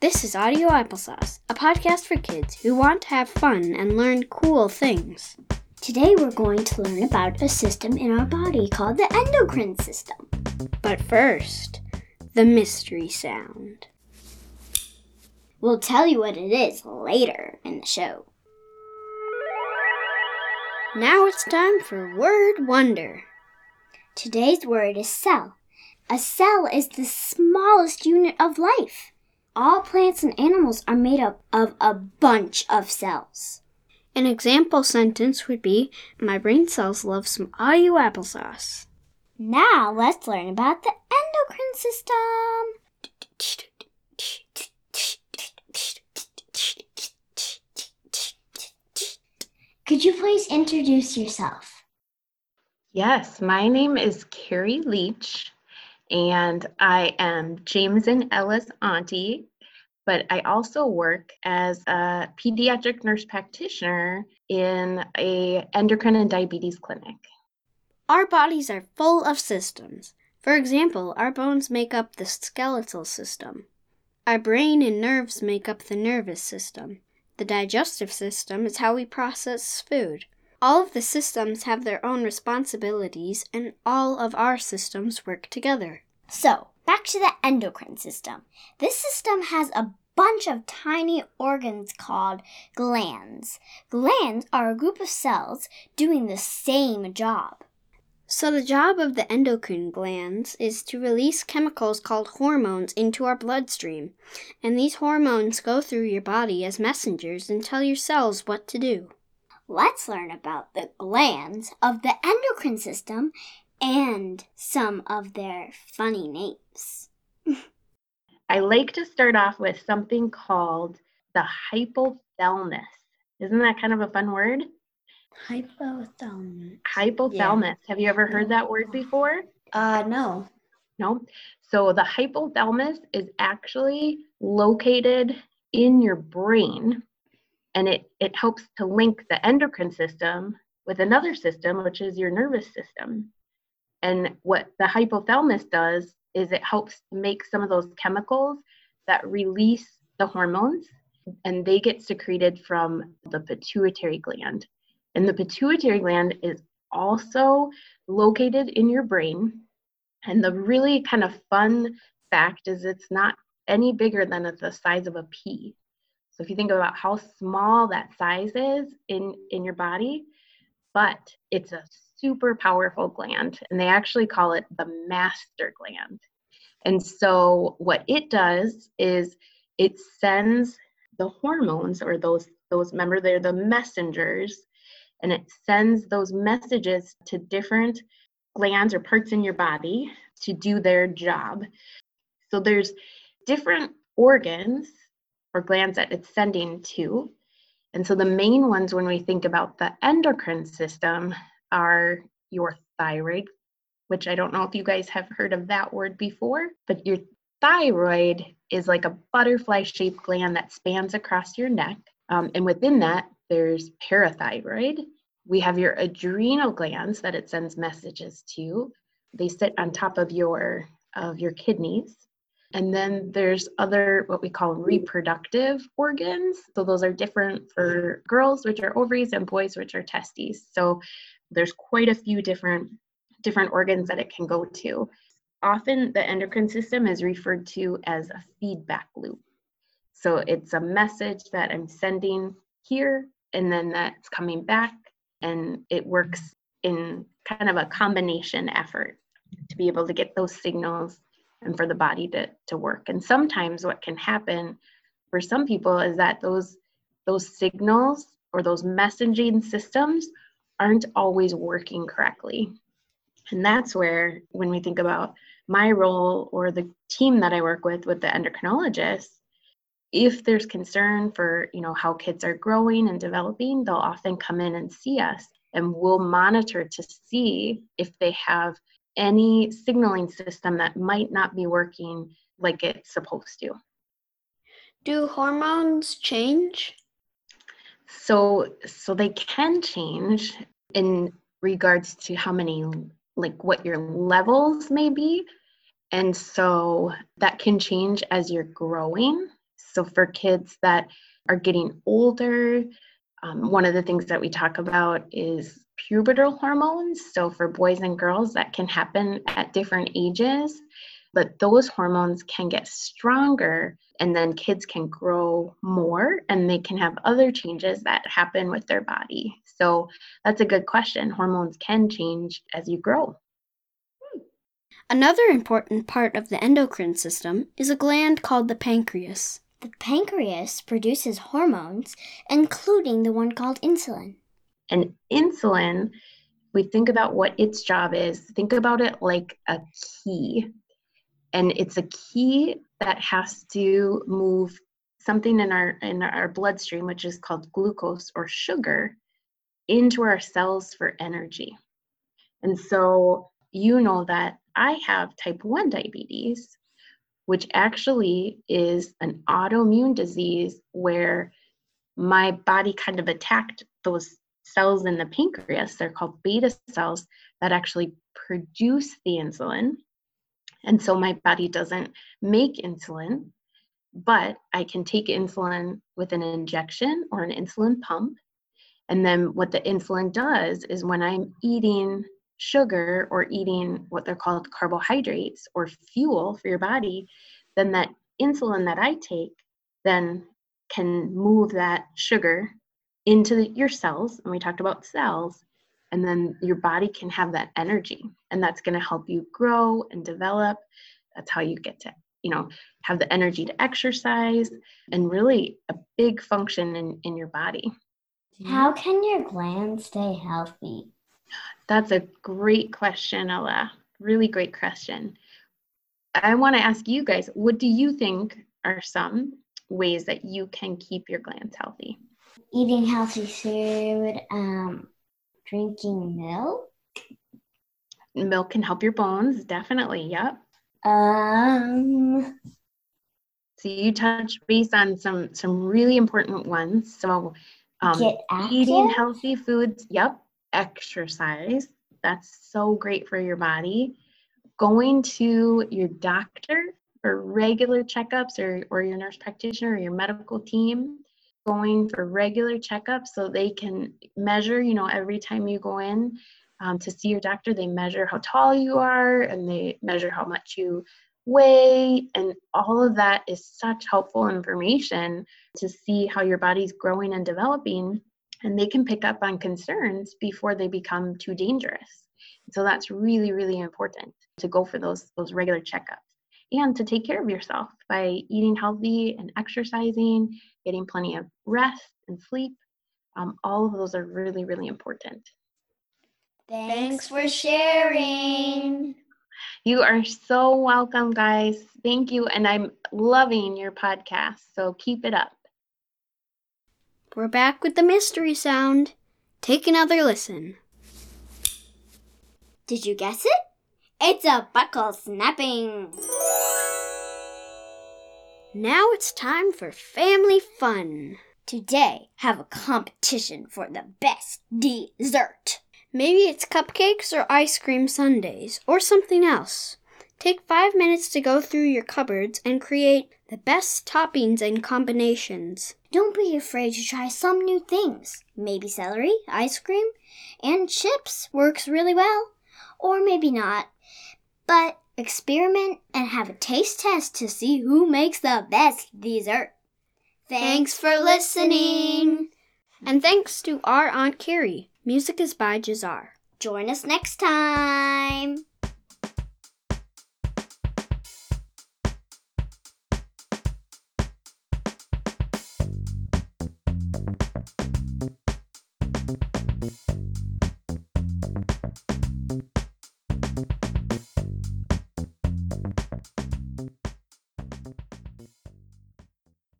This is Audio Applesauce, a podcast for kids who want to have fun and learn cool things. Today we're going to learn about a system in our body called the endocrine system. But first, the mystery sound. We'll tell you what it is later in the show. Now it's time for Word Wonder. Today's word is cell. A cell is the smallest unit of life. All plants and animals are made up of a bunch of cells. An example sentence would be My brain cells love some audio applesauce. Now let's learn about the endocrine system. Could you please introduce yourself? Yes, my name is Carrie Leach, and I am James and Ella's auntie, but I also work as a pediatric nurse practitioner in a endocrine and diabetes clinic. Our bodies are full of systems. For example, our bones make up the skeletal system. Our brain and nerves make up the nervous system. The digestive system is how we process food. All of the systems have their own responsibilities, and all of our systems work together. So, back to the endocrine system. This system has a bunch of tiny organs called glands. Glands are a group of cells doing the same job. So, the job of the endocrine glands is to release chemicals called hormones into our bloodstream. And these hormones go through your body as messengers and tell your cells what to do. Let's learn about the glands of the endocrine system and some of their funny names. I like to start off with something called the hypothalamus. Isn't that kind of a fun word? Hypothalamus. Hypothalamus. Yeah. Have you ever heard that word before? Uh, no. No. So the hypothalamus is actually located in your brain and it, it helps to link the endocrine system with another system, which is your nervous system. And what the hypothalamus does is it helps make some of those chemicals that release the hormones and they get secreted from the pituitary gland. And the pituitary gland is also located in your brain. And the really kind of fun fact is it's not any bigger than the size of a pea. So if you think about how small that size is in, in your body, but it's a super powerful gland, and they actually call it the master gland. And so what it does is it sends the hormones or those those remember they're the messengers and it sends those messages to different glands or parts in your body to do their job. So there's different organs or glands that it's sending to. And so the main ones when we think about the endocrine system are your thyroid, which I don't know if you guys have heard of that word before, but your thyroid is like a butterfly shaped gland that spans across your neck. Um, and within that, there's parathyroid. We have your adrenal glands that it sends messages to. They sit on top of your of your kidneys. And then there's other what we call reproductive organs. So those are different for girls, which are ovaries, and boys, which are testes. So there's quite a few different different organs that it can go to. Often the endocrine system is referred to as a feedback loop. So it's a message that I'm sending here and then that's coming back and it works in kind of a combination effort to be able to get those signals and for the body to, to work. And sometimes what can happen for some people is that those those signals or those messaging systems aren't always working correctly. And that's where when we think about my role or the team that I work with with the endocrinologist, if there's concern for you know how kids are growing and developing they'll often come in and see us and we'll monitor to see if they have any signaling system that might not be working like it's supposed to. Do hormones change? So so they can change in regards to how many like what your levels may be. And so that can change as you're growing. So for kids that are getting older, um, one of the things that we talk about is pubertal hormones. So for boys and girls, that can happen at different ages, but those hormones can get stronger and then kids can grow more and they can have other changes that happen with their body. So that's a good question. Hormones can change as you grow. Another important part of the endocrine system is a gland called the pancreas. The pancreas produces hormones, including the one called insulin. And insulin, we think about what its job is, think about it like a key. And it's a key that has to move something in our in our bloodstream which is called glucose or sugar into our cells for energy. And so you know that I have type 1 diabetes, which actually is an autoimmune disease where my body kind of attacked those cells in the pancreas. They're called beta cells that actually produce the insulin. And so my body doesn't make insulin, but I can take insulin with an injection or an insulin pump. And then what the insulin does is when I'm eating sugar or eating what they're called carbohydrates or fuel for your body, then that insulin that I take then can move that sugar into the, your cells. And we talked about cells. And then your body can have that energy. And that's going to help you grow and develop. That's how you get to, you know, have the energy to exercise and really a big function in, in your body. How can your glands stay healthy? That's a great question, Ella. Really great question. I want to ask you guys what do you think are some ways that you can keep your glands healthy? Eating healthy food, um, drinking milk. Milk can help your bones, definitely. Yep. Um, so you touched base on some some really important ones. So um, eating healthy foods. Yep exercise. That's so great for your body. Going to your doctor for regular checkups or, or your nurse practitioner or your medical team, going for regular checkups so they can measure, you know, every time you go in um, to see your doctor, they measure how tall you are and they measure how much you weigh. And all of that is such helpful information to see how your body's growing and developing and they can pick up on concerns before they become too dangerous. So that's really, really important to go for those, those regular checkups and to take care of yourself by eating healthy and exercising, getting plenty of rest and sleep. Um, all of those are really, really important. Thanks for sharing. You are so welcome, guys. Thank you. And I'm loving your podcast. So keep it up. We're back with the mystery sound. Take another listen. Did you guess it? It's a buckle snapping. Now it's time for family fun. Today, have a competition for the best dessert. Maybe it's cupcakes or ice cream sundaes or something else. Take five minutes to go through your cupboards and create the best toppings and combinations. Don't be afraid to try some new things. Maybe celery, ice cream, and chips works really well. Or maybe not. But experiment and have a taste test to see who makes the best dessert. Thanks for listening. And thanks to our Aunt Carrie. Music is by Jazar. Join us next time.